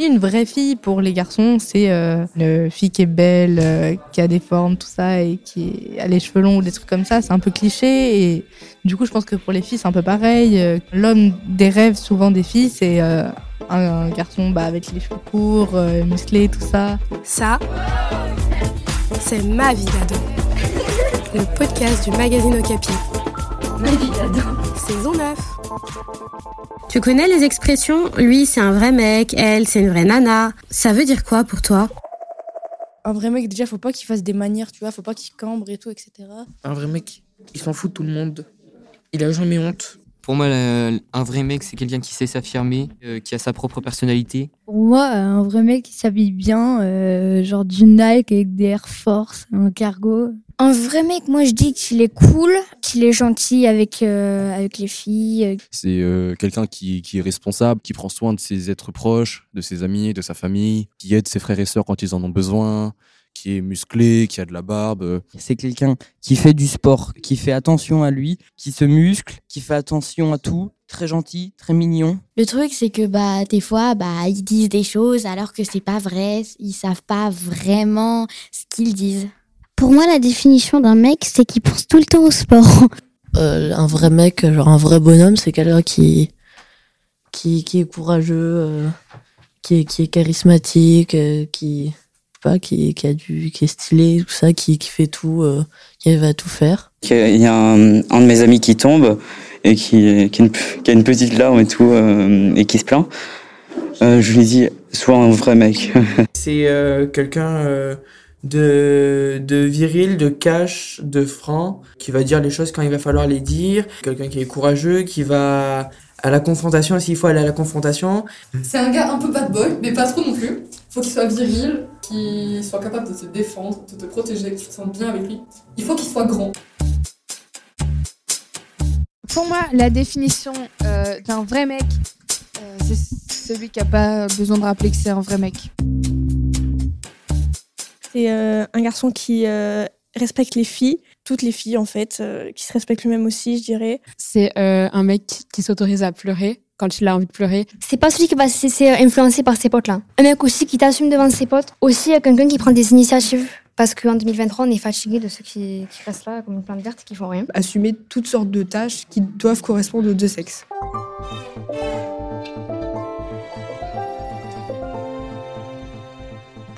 Une vraie fille pour les garçons, c'est euh, une fille qui est belle, euh, qui a des formes, tout ça, et qui a les cheveux longs ou des trucs comme ça. C'est un peu cliché. Et du coup, je pense que pour les filles, c'est un peu pareil. Euh, L'homme des rêves, souvent des filles, c'est euh, un, un garçon bah, avec les cheveux courts, euh, musclés, tout ça. Ça, c'est ma vie d'ado. Le podcast du magazine Okapi. Ma vie d'ado. Saison 9. Tu connais les expressions lui c'est un vrai mec, elle c'est une vraie nana. Ça veut dire quoi pour toi? Un vrai mec, déjà, faut pas qu'il fasse des manières, tu vois, faut pas qu'il cambre et tout, etc. Un vrai mec, il s'en fout de tout le monde. Il a jamais honte. Pour moi, la- un vrai mec, c'est quelqu'un qui sait s'affirmer, euh, qui a sa propre personnalité. Pour moi, un vrai mec qui s'habille bien, euh, genre du Nike avec des Air Force, un cargo. Un vrai mec, moi je dis qu'il est cool, qu'il est gentil avec, euh, avec les filles. C'est euh, quelqu'un qui, qui est responsable, qui prend soin de ses êtres proches, de ses amis, de sa famille, qui aide ses frères et sœurs quand ils en ont besoin, qui est musclé, qui a de la barbe. euh. C'est quelqu'un qui fait du sport, qui fait attention à lui, qui se muscle, qui fait attention à tout, très gentil, très mignon. Le truc, c'est que bah, des fois, bah, ils disent des choses alors que c'est pas vrai. Ils savent pas vraiment ce qu'ils disent. Pour moi, la définition d'un mec, c'est qu'il pense tout le temps au sport. Euh, un vrai mec, genre un vrai bonhomme, c'est quelqu'un qui, qui, qui est courageux, euh, qui, est, qui est charismatique, euh, qui, pas, qui, qui, a du, qui est stylé, tout ça, qui, qui fait tout, euh, qui arrive à tout faire. Il y a un, un de mes amis qui tombe et qui, qui, a, une, qui a une petite larme et tout, euh, et qui se plaint. Euh, je lui dis, sois un vrai mec. C'est euh, quelqu'un euh, de, de viril, de cash, de franc, qui va dire les choses quand il va falloir les dire. Quelqu'un qui est courageux, qui va à la confrontation s'il faut aller à la confrontation. C'est un gars un peu bad boy, mais pas trop non plus. Faut qu'il soit viril, qu'il soit capable de te défendre, de te protéger, que tu te sentes bien avec lui. Il faut qu'il soit grand. Pour moi, la définition euh, d'un vrai mec, euh, c'est celui qui n'a pas besoin de rappeler que c'est un vrai mec. C'est euh, un garçon qui euh, respecte les filles, toutes les filles en fait, euh, qui se respecte lui-même aussi, je dirais. C'est euh, un mec qui s'autorise à pleurer quand il a envie de pleurer. C'est pas celui qui va se laisser influencer par ses potes là. Un mec aussi qui t'assume devant ses potes. Aussi euh, quelqu'un qui prend des initiatives. Parce qu'en 2023, on est fatigué de ceux qui, qui restent là comme une plante verte et qui font rien. Assumer toutes sortes de tâches qui doivent correspondre aux deux sexes.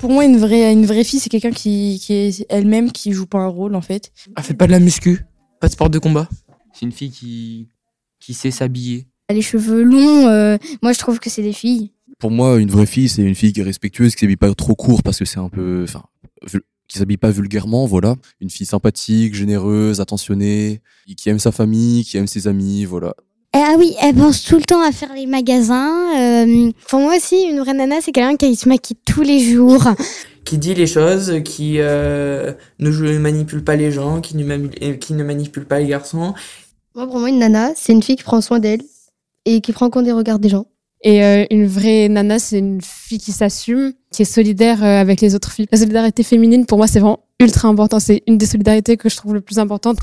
Pour moi, une vraie, une vraie fille, c'est quelqu'un qui, qui est elle-même, qui joue pas un rôle en fait. Elle fait pas de la muscu, pas de sport de combat. C'est une fille qui, qui sait s'habiller. Les cheveux longs, euh, moi je trouve que c'est des filles. Pour moi, une vraie fille, c'est une fille qui est respectueuse, qui s'habille pas trop court parce que c'est un peu. Enfin, qui s'habille pas vulgairement, voilà. Une fille sympathique, généreuse, attentionnée, qui aime sa famille, qui aime ses amis, voilà. Eh, ah oui, elle pense tout le temps à faire les magasins. euh, Pour moi aussi, une vraie nana, c'est quelqu'un qui se maquille tous les jours. Qui dit les choses, qui euh, ne manipule pas les gens, qui ne, mani- et qui ne manipule pas les garçons. Moi, pour moi, une nana, c'est une fille qui prend soin d'elle et qui prend compte des regards des gens. Et euh, une vraie nana, c'est une fille qui s'assume, qui est solidaire euh, avec les autres filles. La solidarité féminine, pour moi, c'est vraiment ultra important. C'est une des solidarités que je trouve le plus importante.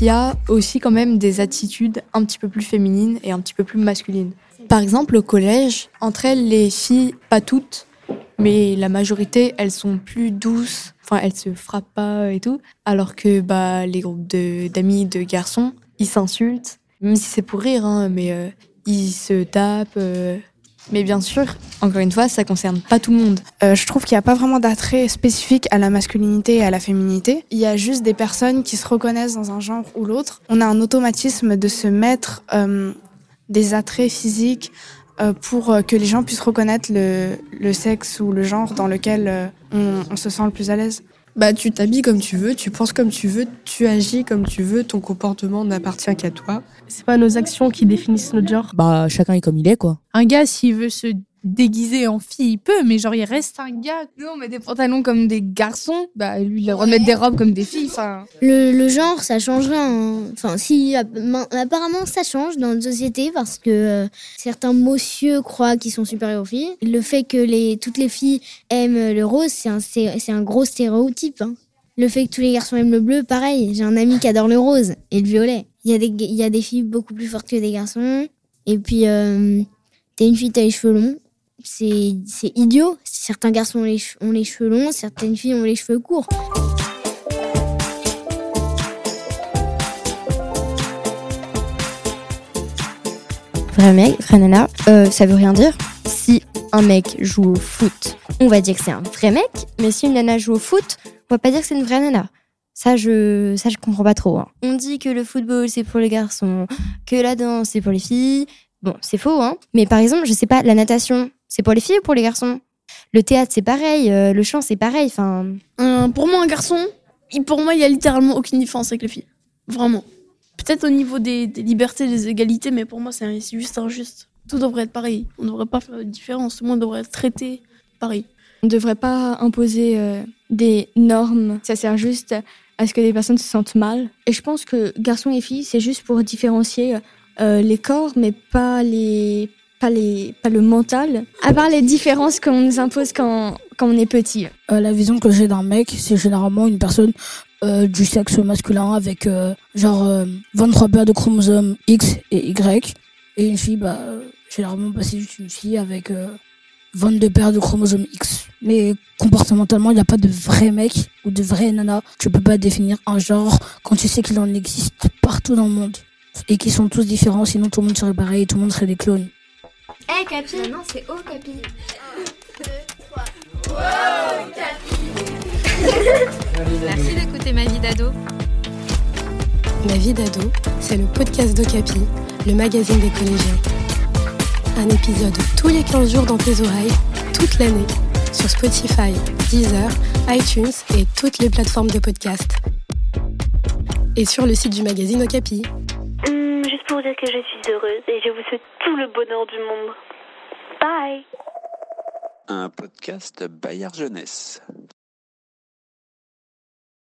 Il y a aussi quand même des attitudes un petit peu plus féminines et un petit peu plus masculines. Par exemple, au collège, entre elles, les filles, pas toutes, mais la majorité, elles sont plus douces. Enfin, elles se frappent pas et tout. Alors que bah, les groupes de- d'amis de, garçons, ils s'insultent. Même si c'est pour rire, hein, mais euh, ils se tapent. euh. Mais bien sûr, encore une fois, ça concerne pas tout le monde. Euh, je trouve qu'il n'y a pas vraiment d'attrait spécifique à la masculinité et à la féminité. Il y a juste des personnes qui se reconnaissent dans un genre ou l'autre. On a un automatisme de se mettre euh, des attraits physiques euh, pour que les gens puissent reconnaître le, sexe ou le genre dans lequel on, on se sent le plus à l'aise. Bah, tu t'habilles comme tu veux, tu penses comme tu veux, tu agis comme tu veux, ton comportement n'appartient qu'à toi. C'est pas nos actions qui définissent notre genre. Bah, chacun est comme il est, quoi. Un gars, s'il veut se déguiser en fille, il peut, mais genre, il reste un gars. Nous, on met des pantalons comme des garçons, bah lui, il a le droit de mettre des robes comme des filles. Enfin, Le, le genre, ça changerait. hein. Enfin, si, app- apparemment, ça change dans notre société parce que euh, certains monsieur croient qu'ils sont supérieurs aux filles. Le fait que les, toutes les filles aiment le rose, c'est un, c'est c'est un gros stéréotype. hein. Le fait que tous les garçons aiment le bleu, pareil. J'ai un ami qui adore le rose et le violet. Il y, a des, il y a des filles beaucoup plus fortes que des garçons. Et puis, euh, t'es une fille, t'as les cheveux longs. C'est idiot. Certains garçons ont les, ont cheveux longs, certaines filles ont les cheveux courts. Vrai mec, vrai nana, euh, ça veut rien dire. Si un mec joue au foot, on va dire que c'est un vrai mec, mais si une nana joue au foot, on va pas dire que c'est une vraie nana. Ça, je, ça, je comprends pas trop. hein. On dit que le football, c'est pour les garçons, que la danse, c'est pour les filles. Bon, c'est faux, hein. Mais par exemple, je sais pas, la natation, c'est pour les filles ou pour les garçons? Le théâtre, c'est pareil, euh, le chant, c'est pareil, enfin... Euh, pour moi, un garçon, pour moi, il y a littéralement aucune différence avec les filles. Vraiment. Peut-être au niveau des, des libertés, des égalités, mais pour moi, c'est c'est juste injuste. Tout devrait être pareil. On ne devrait pas faire de différence. Tout le monde devrait être traité pareil. On ne devrait pas imposer euh, des normes. Ça sert juste à ce que les personnes se sentent mal. Et je pense que garçons et filles, c'est juste pour différencier euh, les corps, mais pas les, pas les, pas le mental. À part les différences qu'on nous impose quand, quand on est petit. Euh, la vision que j'ai d'un mec, c'est généralement une personne euh, du sexe masculin avec euh, genre euh, 23 paires de chromosomes X et Y. Et une fille, bah, euh, généralement, bah, c'est juste une fille avec euh, 22 paires de chromosomes X. Mais comportementalement, il n'y a pas de vrai mec ou de vrai nana. Tu peux pas définir un genre quand tu sais qu'il en existe partout dans le monde. Et qu'ils sont tous différents, sinon tout le monde serait pareil, tout le monde serait des clones. Eh, Capi Non, c'est O, Capi. Merci d'écouter ma vie d'ado. Ma vie d'ado, c'est le podcast d'Ocapi, le magazine des collégiens. Un épisode tous les 15 jours dans tes oreilles, toute l'année, sur Spotify, Deezer, iTunes et toutes les plateformes de podcast. Et sur le site du magazine Okapi. Que je suis heureuse et je vous souhaite tout le bonheur du monde. Bye Un podcast Bayard Jeunesse.